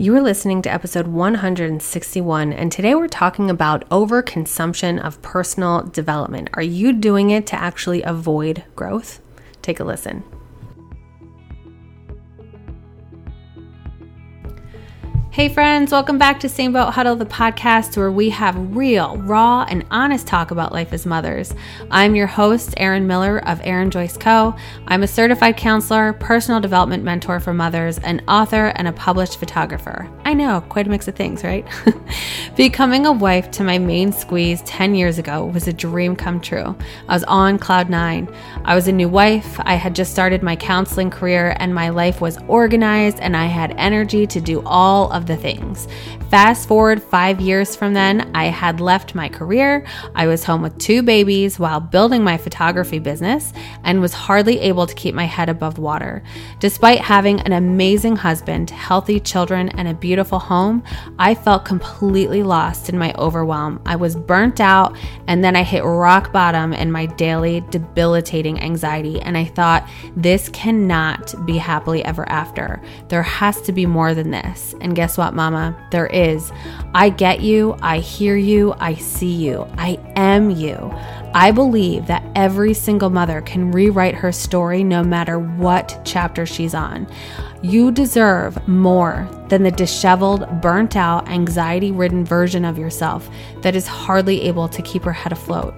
You are listening to episode 161, and today we're talking about overconsumption of personal development. Are you doing it to actually avoid growth? Take a listen. Hey, friends, welcome back to Same Boat Huddle, the podcast where we have real, raw, and honest talk about life as mothers. I'm your host, Erin Miller of Erin Joyce Co. I'm a certified counselor, personal development mentor for mothers, an author, and a published photographer. I know, quite a mix of things, right? Becoming a wife to my main squeeze 10 years ago was a dream come true. I was on cloud nine. I was a new wife, I had just started my counseling career, and my life was organized, and I had energy to do all of the things. Fast forward five years from then, I had left my career. I was home with two babies while building my photography business and was hardly able to keep my head above water. Despite having an amazing husband, healthy children, and a beautiful home, I felt completely lost in my overwhelm. I was burnt out, and then I hit rock bottom in my daily debilitating anxiety. And I thought, this cannot be happily ever after. There has to be more than this. And guess what, Mama? There is. I get you. I hear you. I see you. I am you. I believe that every single mother can rewrite her story no matter what chapter she's on. You deserve more than the disheveled, burnt out, anxiety ridden version of yourself that is hardly able to keep her head afloat.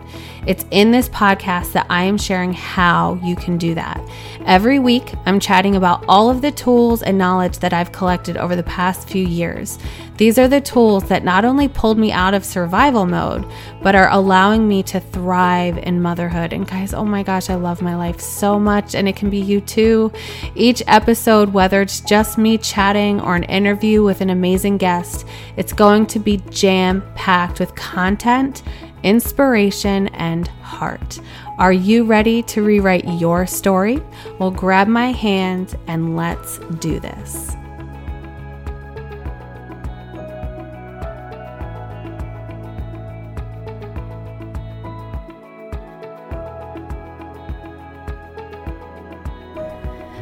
It's in this podcast that I am sharing how you can do that. Every week, I'm chatting about all of the tools and knowledge that I've collected over the past few years. These are the tools that not only pulled me out of survival mode, but are allowing me to thrive in motherhood. And guys, oh my gosh, I love my life so much, and it can be you too. Each episode, whether it's just me chatting or an interview with an amazing guest, it's going to be jam packed with content inspiration, and heart. Are you ready to rewrite your story? Well, grab my hand and let's do this.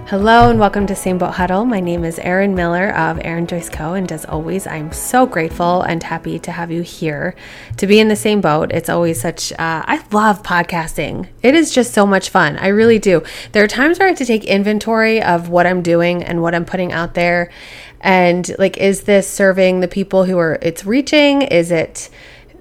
Hello and welcome to Same Boat Huddle. My name is Erin Miller of Erin Joyce Co. And as always, I'm so grateful and happy to have you here to be in the same boat. It's always such, uh, I love podcasting. It is just so much fun. I really do. There are times where I have to take inventory of what I'm doing and what I'm putting out there. And like, is this serving the people who are it's reaching? Is it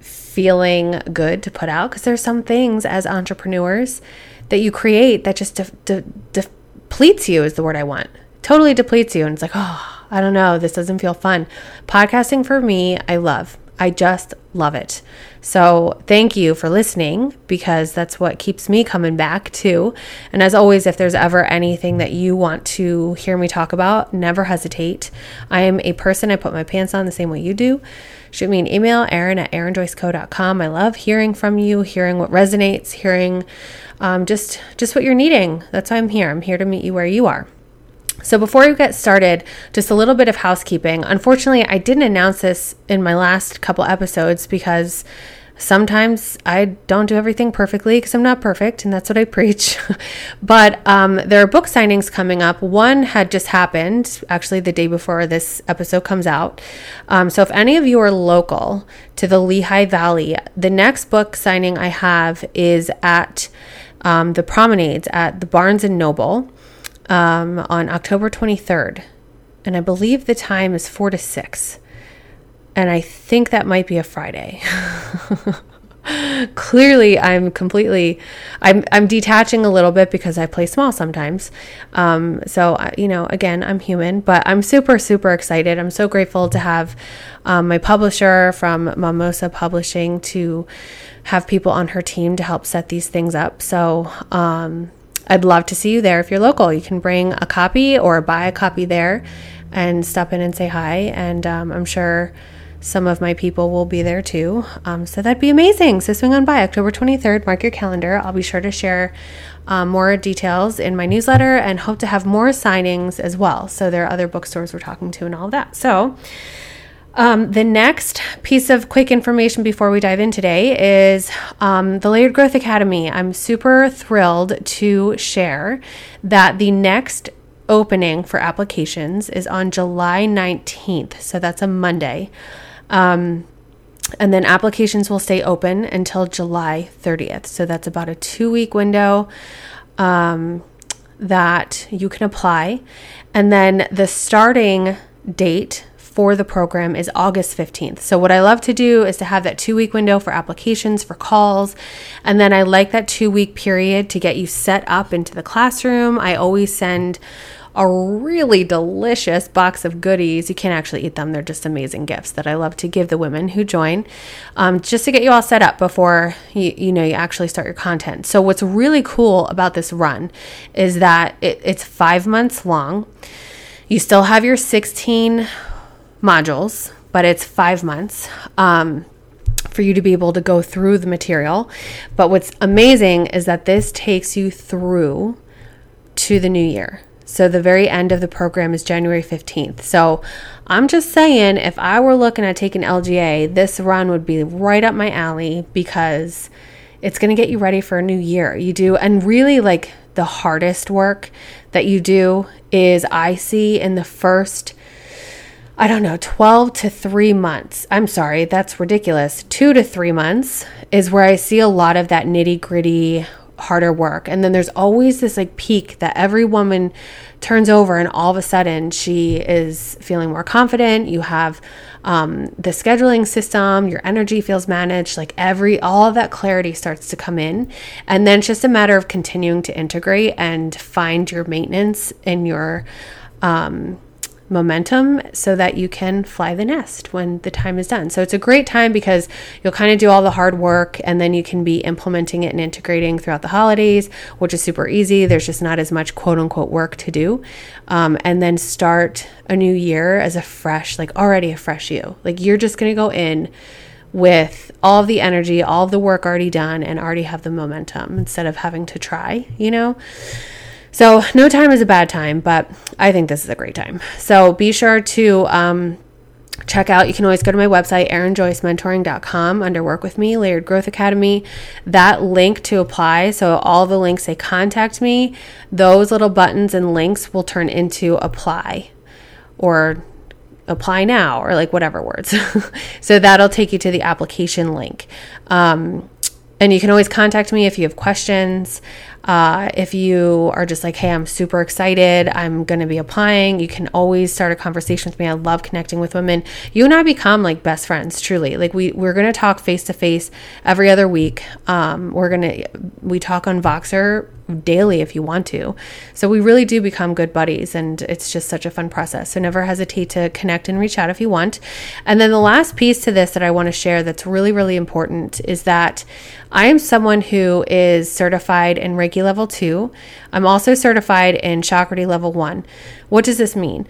feeling good to put out? Because there's some things as entrepreneurs that you create that just de- de- de- depletes you is the word I want. Totally depletes you. And it's like, oh, I don't know. This doesn't feel fun. Podcasting for me, I love. I just love it. So, thank you for listening because that's what keeps me coming back too. And as always, if there's ever anything that you want to hear me talk about, never hesitate. I am a person, I put my pants on the same way you do. Shoot me an email, Erin at erinjoyceco.com. I love hearing from you, hearing what resonates, hearing um, just just what you're needing. That's why I'm here. I'm here to meet you where you are. So, before we get started, just a little bit of housekeeping. Unfortunately, I didn't announce this in my last couple episodes because Sometimes I don't do everything perfectly because I'm not perfect, and that's what I preach. but um, there are book signings coming up. One had just happened, actually, the day before this episode comes out. Um, so if any of you are local to the Lehigh Valley, the next book signing I have is at um, the promenades at the Barnes and Noble um, on October 23rd. And I believe the time is 4 to 6 and I think that might be a Friday. Clearly, I'm completely, I'm I'm detaching a little bit because I play small sometimes. Um, so you know, again, I'm human, but I'm super super excited. I'm so grateful to have um, my publisher from Mimosa Publishing to have people on her team to help set these things up. So. Um, I'd love to see you there if you're local. You can bring a copy or buy a copy there and stop in and say hi. And um, I'm sure some of my people will be there too. Um, so that'd be amazing. So swing on by October 23rd, mark your calendar. I'll be sure to share um, more details in my newsletter and hope to have more signings as well. So there are other bookstores we're talking to and all of that. So um, the next piece of quick information before we dive in today is um, the Layered Growth Academy. I'm super thrilled to share that the next opening for applications is on July 19th. So that's a Monday. Um, and then applications will stay open until July 30th. So that's about a two week window um, that you can apply. And then the starting date for the program is August 15th. So, what I love to do is to have that two week window for applications, for calls. And then I like that two week period to get you set up into the classroom. I always send a really delicious box of goodies. You can't actually eat them, they're just amazing gifts that I love to give the women who join um, just to get you all set up before you, you know you actually start your content. So, what's really cool about this run is that it, it's five months long. You still have your 16 modules, but it's five months. Um, for you to be able to go through the material. But what's amazing is that this takes you through to the new year. So the very end of the program is January 15th. So I'm just saying, if I were looking at taking LGA, this run would be right up my alley because it's going to get you ready for a new year. You do, and really like the hardest work that you do is I see in the first I don't know, 12 to three months. I'm sorry, that's ridiculous. Two to three months is where I see a lot of that nitty gritty harder work. And then there's always this like peak that every woman turns over and all of a sudden she is feeling more confident. You have um, the scheduling system, your energy feels managed, like every, all of that clarity starts to come in. And then it's just a matter of continuing to integrate and find your maintenance in your, um, momentum so that you can fly the nest when the time is done. So it's a great time because you'll kind of do all the hard work and then you can be implementing it and integrating throughout the holidays, which is super easy. There's just not as much quote unquote work to do. Um, and then start a new year as a fresh, like already a fresh you. Like you're just going to go in with all the energy, all the work already done, and already have the momentum instead of having to try, you know? So, no time is a bad time, but I think this is a great time. So, be sure to um, check out. You can always go to my website, erinjoycementoring.com, under Work With Me, Layered Growth Academy. That link to apply, so all the links say contact me, those little buttons and links will turn into apply or apply now or like whatever words. so that'll take you to the application link. Um, and you can always contact me if you have questions. Uh, if you are just like, hey, I'm super excited, I'm going to be applying, you can always start a conversation with me. I love connecting with women. You and I become like best friends, truly. Like we we're going to talk face to face every other week. Um, we're gonna we talk on Voxer daily if you want to. So we really do become good buddies and it's just such a fun process. So never hesitate to connect and reach out if you want. And then the last piece to this that I want to share that's really, really important is that I am someone who is certified and in Reiki level two. I'm also certified in Chakrati level one. What does this mean?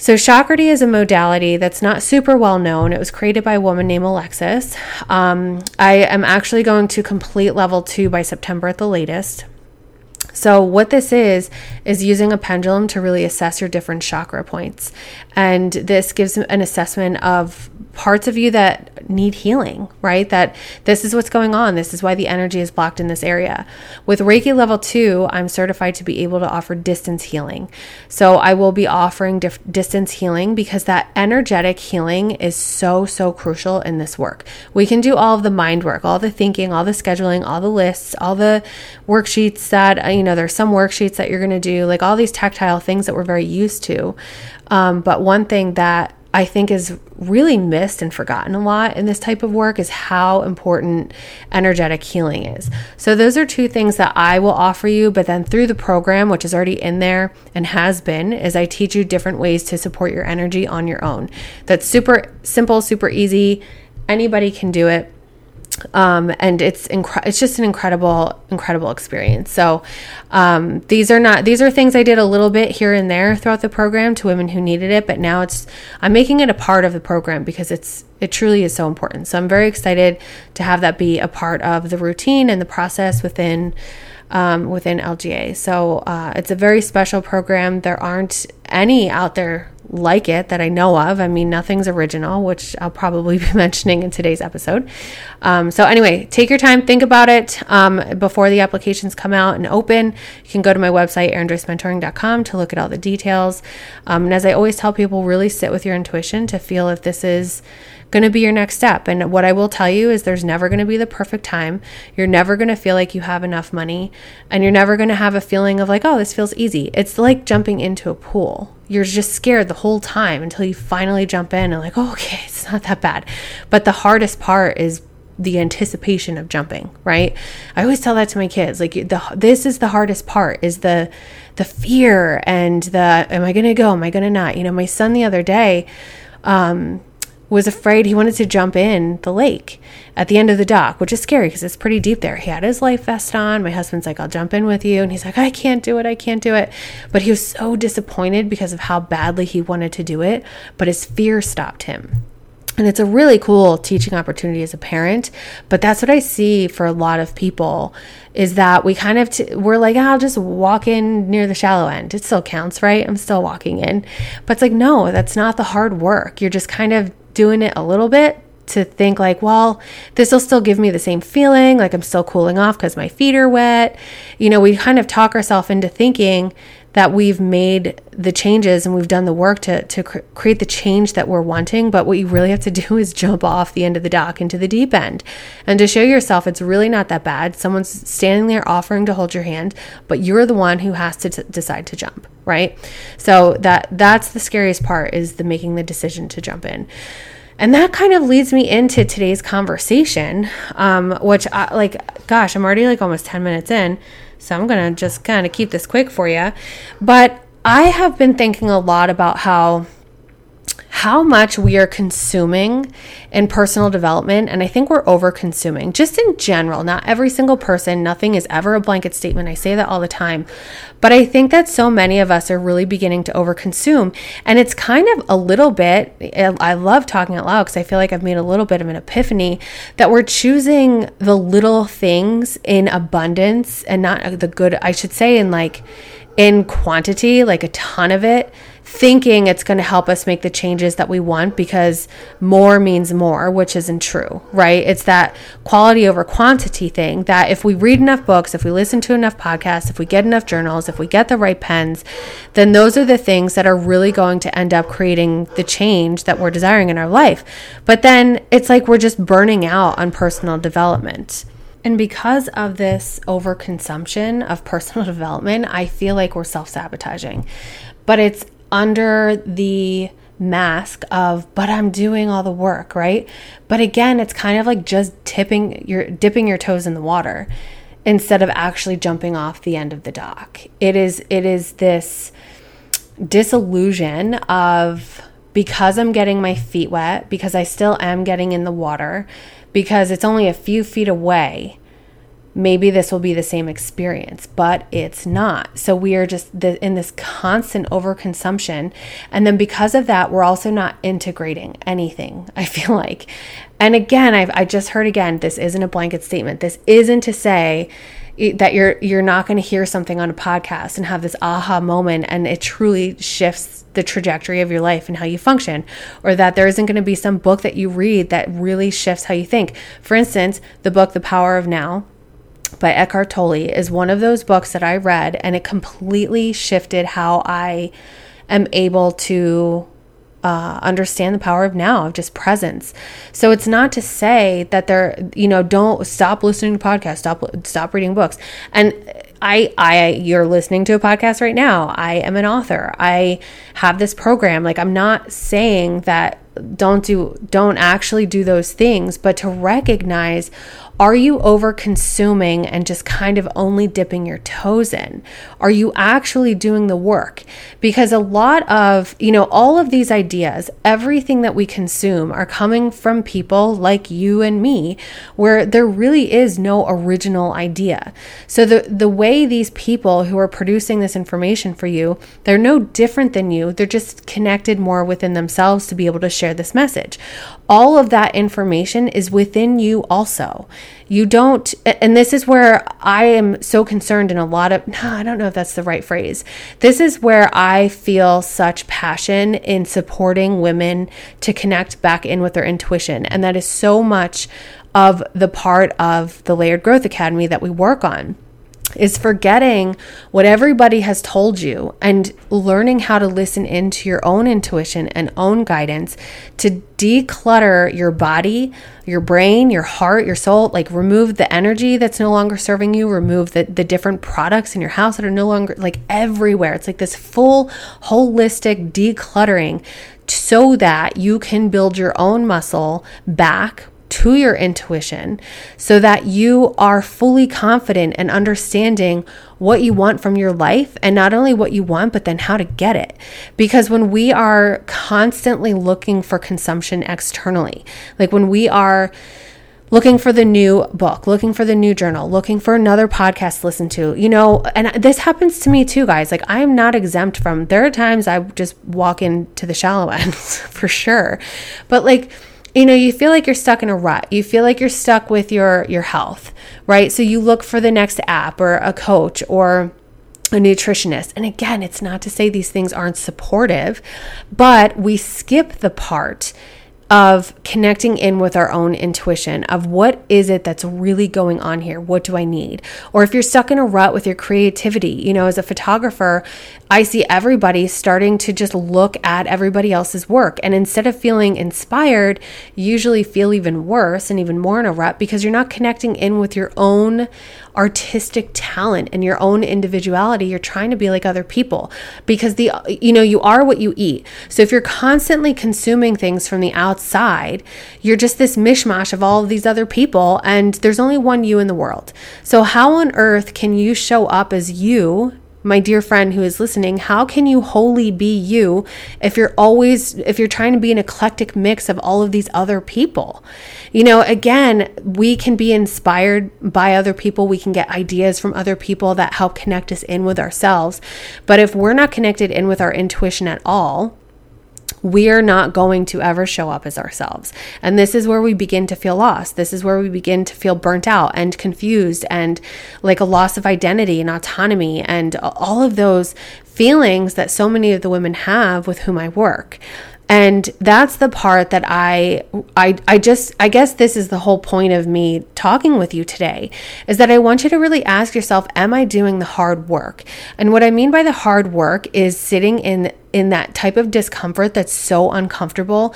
So, Chakrati is a modality that's not super well known. It was created by a woman named Alexis. Um, I am actually going to complete level two by September at the latest. So, what this is, is using a pendulum to really assess your different chakra points. And this gives an assessment of parts of you that need healing, right? That this is what's going on. This is why the energy is blocked in this area. With Reiki level two, I'm certified to be able to offer distance healing. So I will be offering dif- distance healing because that energetic healing is so, so crucial in this work. We can do all of the mind work, all the thinking, all the scheduling, all the lists, all the worksheets that, uh, you know, there's some worksheets that you're going to do, like all these tactile things that we're very used to. Um, but one thing that I think is really missed and forgotten a lot in this type of work is how important energetic healing is. So, those are two things that I will offer you. But then through the program, which is already in there and has been, is I teach you different ways to support your energy on your own. That's super simple, super easy. Anybody can do it um, and it's it's just an incredible incredible experience. So um, these are not these are things i did a little bit here and there throughout the program to women who needed it but now it's i'm making it a part of the program because it's it truly is so important. So i'm very excited to have that be a part of the routine and the process within um, within lga so uh, it's a very special program. There aren't any out there like it that I know of. I mean, nothing's original, which I'll probably be mentioning in today's episode. Um, so, anyway, take your time, think about it um, before the applications come out and open. You can go to my website, erinjoycementoring.com, to look at all the details. Um, and as I always tell people, really sit with your intuition to feel if this is going to be your next step. And what I will tell you is there's never going to be the perfect time. You're never going to feel like you have enough money, and you're never going to have a feeling of like, oh, this feels easy. It's like jumping into a pool. You're just scared the whole time until you finally jump in and like, oh, okay, it's not that bad. But the hardest part is the anticipation of jumping, right? I always tell that to my kids. Like the this is the hardest part is the the fear and the am I going to go? Am I going to not? You know, my son the other day um was afraid he wanted to jump in the lake at the end of the dock, which is scary because it's pretty deep there. He had his life vest on. My husband's like, I'll jump in with you. And he's like, I can't do it. I can't do it. But he was so disappointed because of how badly he wanted to do it. But his fear stopped him. And it's a really cool teaching opportunity as a parent. But that's what I see for a lot of people is that we kind of, t- we're like, oh, I'll just walk in near the shallow end. It still counts, right? I'm still walking in. But it's like, no, that's not the hard work. You're just kind of doing it a little bit to think like, well, this will still give me the same feeling, like I'm still cooling off because my feet are wet. You know, we kind of talk ourselves into thinking that we've made the changes and we've done the work to, to cr- create the change that we're wanting. But what you really have to do is jump off the end of the dock into the deep end and to show yourself it's really not that bad. Someone's standing there offering to hold your hand, but you're the one who has to t- decide to jump, right? So that that's the scariest part is the making the decision to jump in. And that kind of leads me into today's conversation, um, which, I, like, gosh, I'm already like almost 10 minutes in. So I'm going to just kind of keep this quick for you. But I have been thinking a lot about how how much we are consuming in personal development. And I think we're over consuming just in general, not every single person. Nothing is ever a blanket statement. I say that all the time. But I think that so many of us are really beginning to over consume. And it's kind of a little bit, I love talking out loud because I feel like I've made a little bit of an epiphany that we're choosing the little things in abundance and not the good, I should say, in like, in quantity, like a ton of it, thinking it's going to help us make the changes that we want because more means more, which isn't true, right? It's that quality over quantity thing that if we read enough books, if we listen to enough podcasts, if we get enough journals, if we get the right pens, then those are the things that are really going to end up creating the change that we're desiring in our life. But then it's like we're just burning out on personal development. And because of this overconsumption of personal development, I feel like we're self sabotaging. But it's under the mask of but I'm doing all the work, right? But again, it's kind of like just tipping your dipping your toes in the water instead of actually jumping off the end of the dock. It is it is this disillusion of because I'm getting my feet wet, because I still am getting in the water, because it's only a few feet away, maybe this will be the same experience, but it's not. So we are just in this constant overconsumption. And then because of that, we're also not integrating anything, I feel like. And again, I've, I just heard again, this isn't a blanket statement. This isn't to say, that you're you're not going to hear something on a podcast and have this aha moment and it truly shifts the trajectory of your life and how you function or that there isn't going to be some book that you read that really shifts how you think for instance the book the power of now by Eckhart Tolle is one of those books that I read and it completely shifted how I am able to uh, understand the power of now, of just presence. So it's not to say that they're, you know, don't stop listening to podcasts, stop stop reading books. And I, I, you're listening to a podcast right now. I am an author. I have this program. Like I'm not saying that don't do, don't actually do those things, but to recognize are you over consuming and just kind of only dipping your toes in? Are you actually doing the work? Because a lot of, you know, all of these ideas, everything that we consume are coming from people like you and me, where there really is no original idea. So the, the way these people who are producing this information for you, they're no different than you. They're just connected more within themselves to be able to share shared this message. All of that information is within you also. You don't, and this is where I am so concerned in a lot of, no, I don't know if that's the right phrase. This is where I feel such passion in supporting women to connect back in with their intuition. And that is so much of the part of the Layered Growth Academy that we work on is forgetting what everybody has told you and learning how to listen into your own intuition and own guidance to declutter your body, your brain, your heart, your soul, like remove the energy that's no longer serving you, remove the, the different products in your house that are no longer like everywhere. It's like this full holistic decluttering so that you can build your own muscle back to your intuition so that you are fully confident and understanding what you want from your life and not only what you want, but then how to get it. Because when we are constantly looking for consumption externally, like when we are looking for the new book, looking for the new journal, looking for another podcast to listen to. You know, and this happens to me too, guys. Like I am not exempt from there are times I just walk into the shallow ends for sure. But like you know you feel like you're stuck in a rut. You feel like you're stuck with your your health right? So you look for the next app or a coach or a nutritionist. And again it's not to say these things aren't supportive but we skip the part of connecting in with our own intuition of what is it that's really going on here? What do I need? Or if you're stuck in a rut with your creativity, you know, as a photographer, I see everybody starting to just look at everybody else's work. And instead of feeling inspired, you usually feel even worse and even more in a rut because you're not connecting in with your own artistic talent and your own individuality. You're trying to be like other people because the, you know, you are what you eat. So if you're constantly consuming things from the outside, you're just this mishmash of all of these other people and there's only one you in the world. So how on earth can you show up as you my dear friend who is listening, how can you wholly be you if you're always, if you're trying to be an eclectic mix of all of these other people? You know, again, we can be inspired by other people. We can get ideas from other people that help connect us in with ourselves. But if we're not connected in with our intuition at all, we're not going to ever show up as ourselves. And this is where we begin to feel lost. This is where we begin to feel burnt out and confused and like a loss of identity and autonomy and all of those feelings that so many of the women have with whom I work. And that's the part that I I I just I guess this is the whole point of me talking with you today is that I want you to really ask yourself am I doing the hard work? And what I mean by the hard work is sitting in in that type of discomfort that's so uncomfortable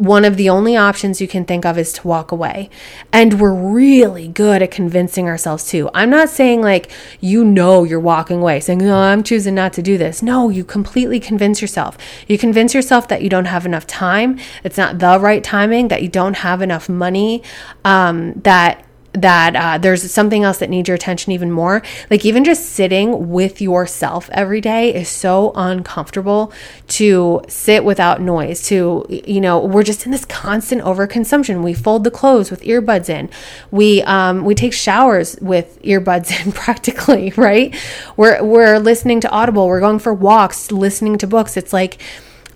one of the only options you can think of is to walk away. And we're really good at convincing ourselves too. I'm not saying like you know you're walking away, saying, No, I'm choosing not to do this. No, you completely convince yourself. You convince yourself that you don't have enough time, it's not the right timing, that you don't have enough money, um, that that uh, there's something else that needs your attention even more. Like, even just sitting with yourself every day is so uncomfortable to sit without noise. To, you know, we're just in this constant overconsumption. We fold the clothes with earbuds in, we, um, we take showers with earbuds in practically, right? We're, we're listening to Audible, we're going for walks, listening to books. It's like,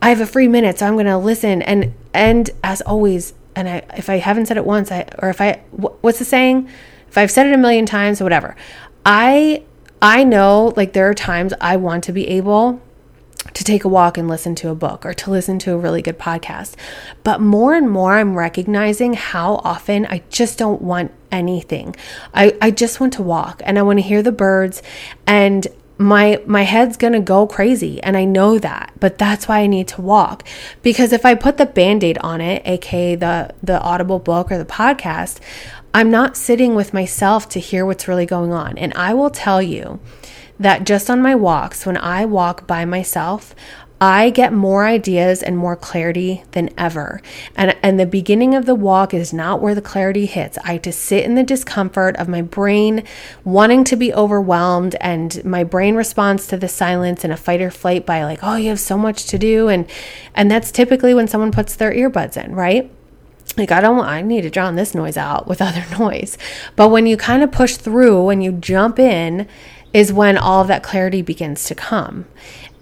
I have a free minute, so I'm going to listen. And, and as always, and I, if I haven't said it once, I, or if I, what's the saying? If I've said it a million times or whatever, I, I know like there are times I want to be able to take a walk and listen to a book or to listen to a really good podcast. But more and more, I'm recognizing how often I just don't want anything. I, I just want to walk and I want to hear the birds. And my my head's going to go crazy and I know that but that's why I need to walk. Because if I put the band-aid on it aka the the audible book or the podcast I'm not sitting with myself to hear what's really going on. And I will tell you that just on my walks when I walk by myself I get more ideas and more clarity than ever. And, and the beginning of the walk is not where the clarity hits. I just sit in the discomfort of my brain wanting to be overwhelmed, and my brain responds to the silence in a fight or flight by like, oh, you have so much to do. And and that's typically when someone puts their earbuds in, right? like I don't I need to drown this noise out with other noise. But when you kind of push through, when you jump in, is when all of that clarity begins to come.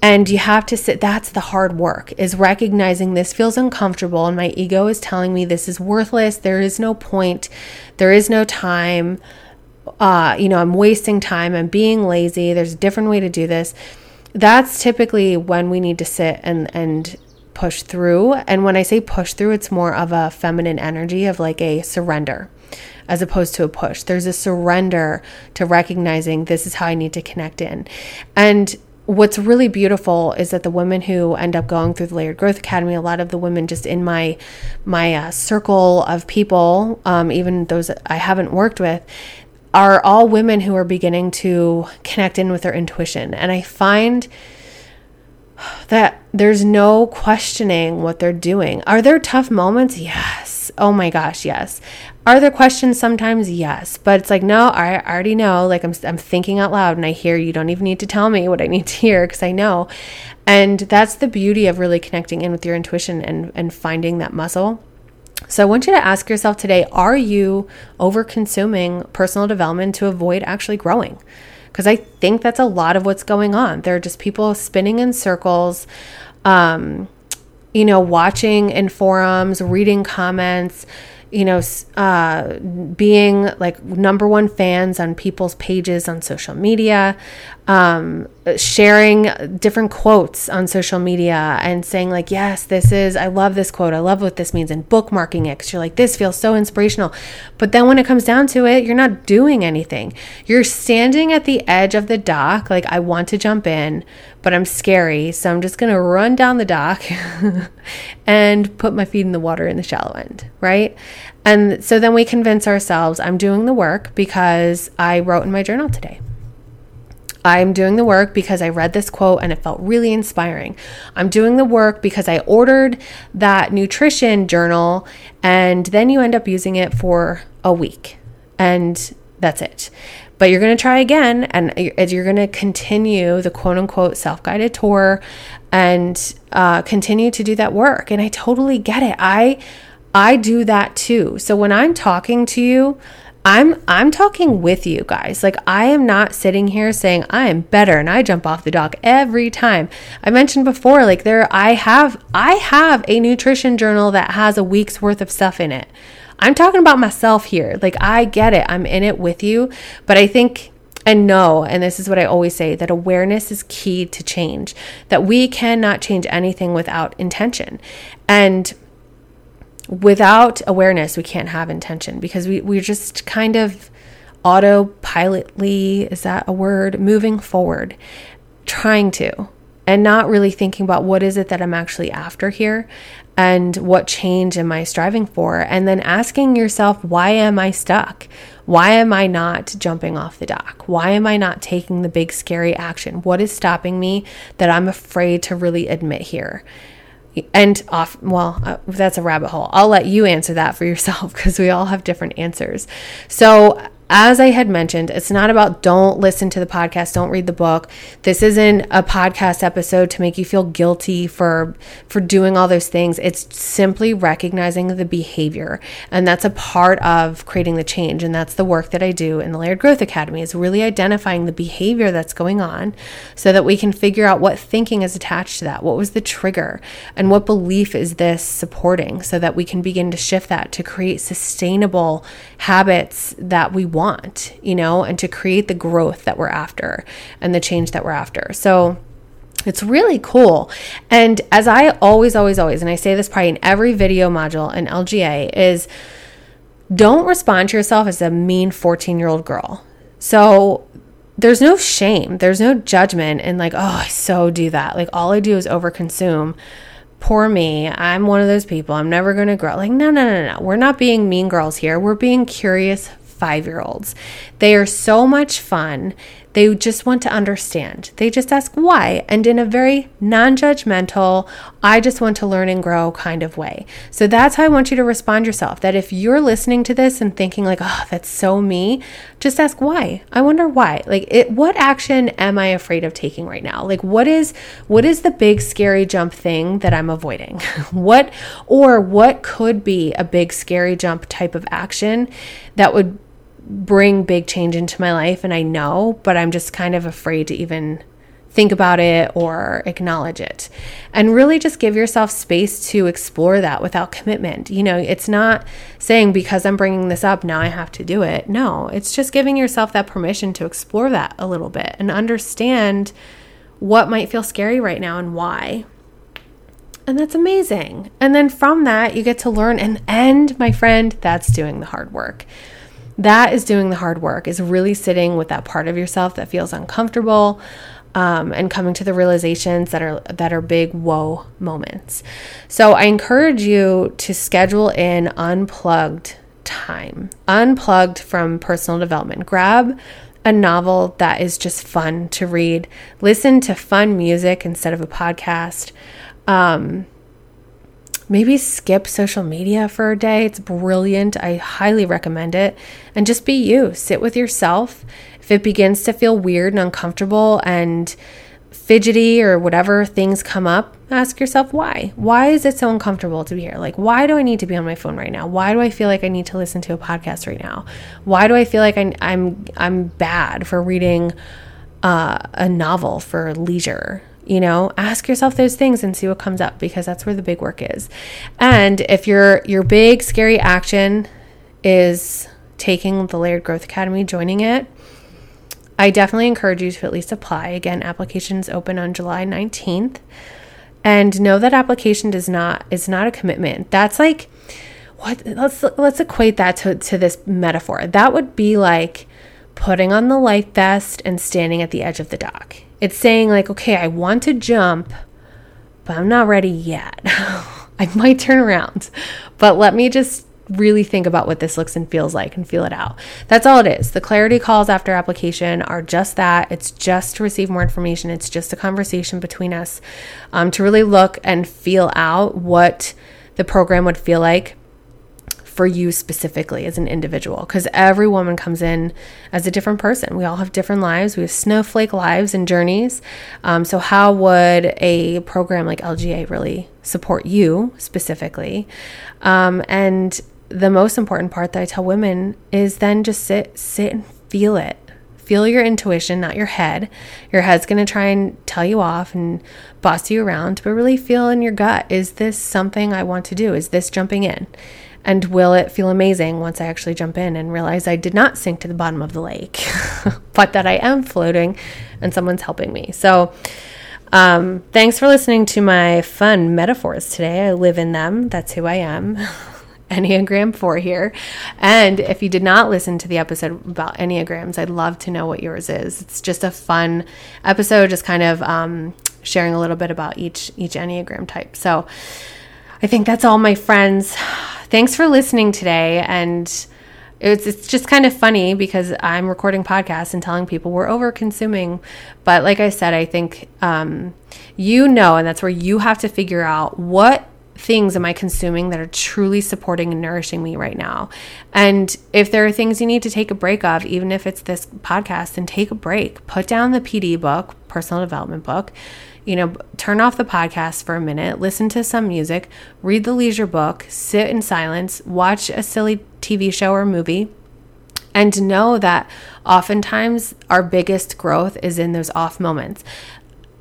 And you have to sit, that's the hard work, is recognizing this feels uncomfortable and my ego is telling me this is worthless. There is no point. There is no time. Uh, you know, I'm wasting time. I'm being lazy. There's a different way to do this. That's typically when we need to sit and, and, push through. And when I say push through, it's more of a feminine energy of like a surrender as opposed to a push. There's a surrender to recognizing this is how I need to connect in. And what's really beautiful is that the women who end up going through the layered growth academy a lot of the women just in my my uh, circle of people um, even those i haven't worked with are all women who are beginning to connect in with their intuition and i find that there's no questioning what they're doing. Are there tough moments? Yes. Oh my gosh, yes. Are there questions sometimes? Yes. But it's like, no, I already know. Like I'm, I'm thinking out loud and I hear you don't even need to tell me what I need to hear because I know. And that's the beauty of really connecting in with your intuition and, and finding that muscle. So I want you to ask yourself today are you over consuming personal development to avoid actually growing? because I think that's a lot of what's going on. There are just people spinning in circles, um, you know, watching in forums, reading comments, you know, uh, being like number one fans on people's pages on social media, um, sharing different quotes on social media and saying, like, yes, this is, I love this quote. I love what this means, and bookmarking it because you're like, this feels so inspirational. But then when it comes down to it, you're not doing anything. You're standing at the edge of the dock, like, I want to jump in, but I'm scary. So I'm just going to run down the dock and put my feet in the water in the shallow end, right? And so then we convince ourselves I'm doing the work because I wrote in my journal today. I'm doing the work because I read this quote and it felt really inspiring. I'm doing the work because I ordered that nutrition journal and then you end up using it for a week and that's it. But you're going to try again and you're going to continue the quote unquote self guided tour and uh, continue to do that work. And I totally get it. I I do that too. So when I'm talking to you, I'm I'm talking with you guys. Like I am not sitting here saying I am better and I jump off the dock every time. I mentioned before like there I have I have a nutrition journal that has a week's worth of stuff in it. I'm talking about myself here. Like I get it. I'm in it with you, but I think and know, and this is what I always say, that awareness is key to change. That we cannot change anything without intention. And without awareness, we can't have intention because we, we're just kind of autopilotly, is that a word? Moving forward, trying to, and not really thinking about what is it that I'm actually after here and what change am I striving for? And then asking yourself, why am I stuck? Why am I not jumping off the dock? Why am I not taking the big scary action? What is stopping me that I'm afraid to really admit here? And off well uh, that's a rabbit hole. I'll let you answer that for yourself because we all have different answers. So as I had mentioned, it's not about don't listen to the podcast, don't read the book. This isn't a podcast episode to make you feel guilty for for doing all those things. It's simply recognizing the behavior. And that's a part of creating the change and that's the work that I do in the Layered Growth Academy is really identifying the behavior that's going on so that we can figure out what thinking is attached to that. What was the trigger and what belief is this supporting so that we can begin to shift that to create sustainable habits that we want want, you know, and to create the growth that we're after and the change that we're after. So it's really cool. And as I always, always, always, and I say this probably in every video module in LGA, is don't respond to yourself as a mean 14 year old girl. So there's no shame, there's no judgment, and like, oh, I so do that. Like, all I do is overconsume. Poor me. I'm one of those people. I'm never going to grow. Like, no, no, no, no. We're not being mean girls here. We're being curious, five year olds. They are so much fun. They just want to understand. They just ask why, and in a very non judgmental, I just want to learn and grow kind of way. So that's how I want you to respond yourself. That if you're listening to this and thinking, like, oh, that's so me, just ask why. I wonder why. Like, it, what action am I afraid of taking right now? Like, what is what is the big scary jump thing that I'm avoiding? what or what could be a big scary jump type of action that would bring big change into my life and I know, but I'm just kind of afraid to even think about it or acknowledge it. And really just give yourself space to explore that without commitment. You know, it's not saying because I'm bringing this up, now I have to do it. No, it's just giving yourself that permission to explore that a little bit and understand what might feel scary right now and why. And that's amazing. And then from that, you get to learn and end, my friend, that's doing the hard work. That is doing the hard work, is really sitting with that part of yourself that feels uncomfortable, um, and coming to the realizations that are that are big whoa moments. So I encourage you to schedule in unplugged time, unplugged from personal development. Grab a novel that is just fun to read. Listen to fun music instead of a podcast. Um, maybe skip social media for a day. It's brilliant. I highly recommend it. And just be you. Sit with yourself if it begins to feel weird and uncomfortable and fidgety or whatever things come up, ask yourself why. Why is it so uncomfortable to be here? Like, why do I need to be on my phone right now? Why do I feel like I need to listen to a podcast right now? Why do I feel like I, I'm I'm bad for reading uh, a novel for leisure? You know, ask yourself those things and see what comes up because that's where the big work is. And if your your big scary action is taking the Layered Growth Academy, joining it, I definitely encourage you to at least apply. Again, applications open on July 19th. And know that application does not is not a commitment. That's like what let's let's equate that to, to this metaphor. That would be like putting on the life vest and standing at the edge of the dock. It's saying like, okay, I want to jump, but I'm not ready yet. I might turn around, but let me just really think about what this looks and feels like and feel it out. That's all it is. The clarity calls after application are just that. It's just to receive more information. It's just a conversation between us um, to really look and feel out what the program would feel like for you specifically as an individual because every woman comes in as a different person. We all have different lives. We have snowflake lives and journeys. Um, so, how would a program like LGA really support you specifically? Um, and the most important part that I tell women is then just sit, sit and feel it. Feel your intuition, not your head. Your head's going to try and tell you off and boss you around, but really feel in your gut is this something I want to do? Is this jumping in? And will it feel amazing once I actually jump in and realize I did not sink to the bottom of the lake, but that I am floating and someone's helping me? So, um, thanks for listening to my fun metaphors today. I live in them. That's who I am. Enneagram 4 here. And if you did not listen to the episode about Enneagrams, I'd love to know what yours is. It's just a fun episode, just kind of um, sharing a little bit about each each Enneagram type. So I think that's all, my friends. Thanks for listening today. And it's, it's just kind of funny because I'm recording podcasts and telling people we're over consuming. But like I said, I think um, you know, and that's where you have to figure out what things am I consuming that are truly supporting and nourishing me right now? And if there are things you need to take a break of, even if it's this podcast, then take a break. Put down the PD book, personal development book. You know, turn off the podcast for a minute, listen to some music, read the leisure book, sit in silence, watch a silly TV show or movie, and know that oftentimes our biggest growth is in those off moments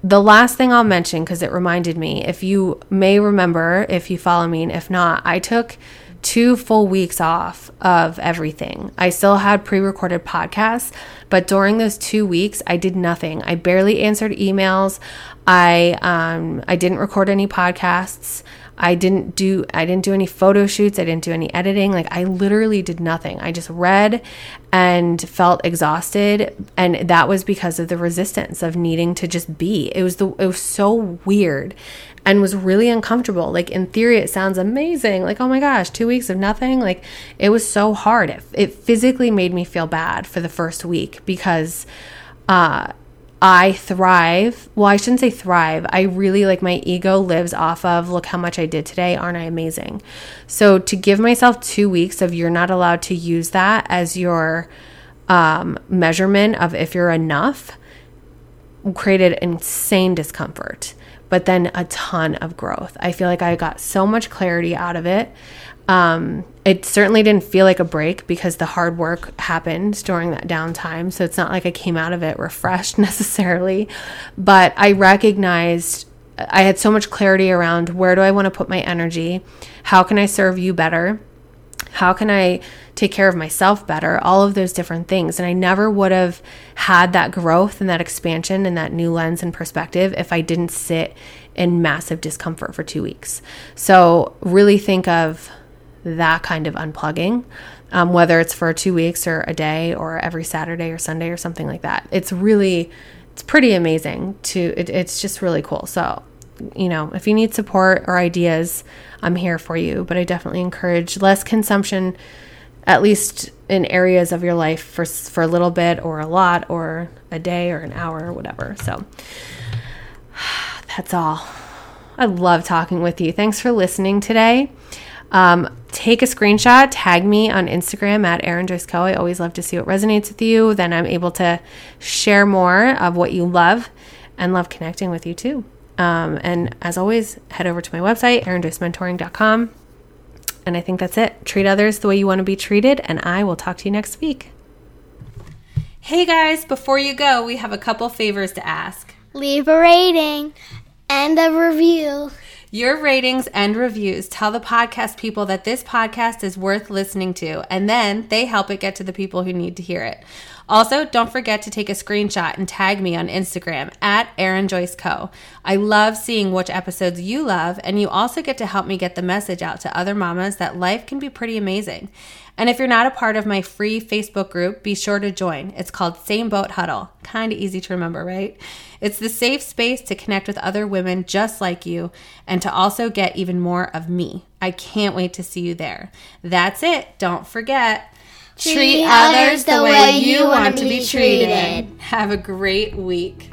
the last thing I'll mention, because it reminded me, if you may remember, if you follow me, and if not, I took two full weeks off of everything. I still had pre recorded podcasts, but during those two weeks, I did nothing. I barely answered emails. I um, I didn't record any podcasts. I didn't do I didn't do any photo shoots, I didn't do any editing. Like I literally did nothing. I just read and felt exhausted and that was because of the resistance of needing to just be. It was the it was so weird and was really uncomfortable. Like in theory it sounds amazing. Like oh my gosh, 2 weeks of nothing. Like it was so hard. It, it physically made me feel bad for the first week because uh I thrive. Well, I shouldn't say thrive. I really like my ego lives off of look how much I did today. Aren't I amazing? So to give myself two weeks of you're not allowed to use that as your um, measurement of if you're enough created insane discomfort. but then a ton of growth. I feel like I got so much clarity out of it. Um, it certainly didn't feel like a break because the hard work happened during that downtime. So it's not like I came out of it refreshed necessarily, but I recognized I had so much clarity around where do I want to put my energy? How can I serve you better? How can I take care of myself better? All of those different things. And I never would have had that growth and that expansion and that new lens and perspective if I didn't sit in massive discomfort for two weeks. So, really think of that kind of unplugging, um, whether it's for two weeks or a day or every Saturday or Sunday or something like that. It's really, it's pretty amazing to, it, it's just really cool. So, you know, if you need support or ideas, I'm here for you. But I definitely encourage less consumption, at least in areas of your life for for a little bit or a lot or a day or an hour or whatever. So that's all. I love talking with you. Thanks for listening today. Um, take a screenshot, tag me on Instagram at Erin Joyce Co. I always love to see what resonates with you. Then I'm able to share more of what you love and love connecting with you too. Um, and as always, head over to my website, erinjoycementoring.com. And I think that's it. Treat others the way you want to be treated, and I will talk to you next week. Hey guys, before you go, we have a couple favors to ask. Leave a rating and a review. Your ratings and reviews tell the podcast people that this podcast is worth listening to, and then they help it get to the people who need to hear it. Also, don't forget to take a screenshot and tag me on Instagram at Erin Joyce Co. I love seeing which episodes you love, and you also get to help me get the message out to other mamas that life can be pretty amazing. And if you're not a part of my free Facebook group, be sure to join. It's called Same Boat Huddle. Kind of easy to remember, right? It's the safe space to connect with other women just like you and to also get even more of me. I can't wait to see you there. That's it. Don't forget. Treat others the way you want to be treated. Have a great week.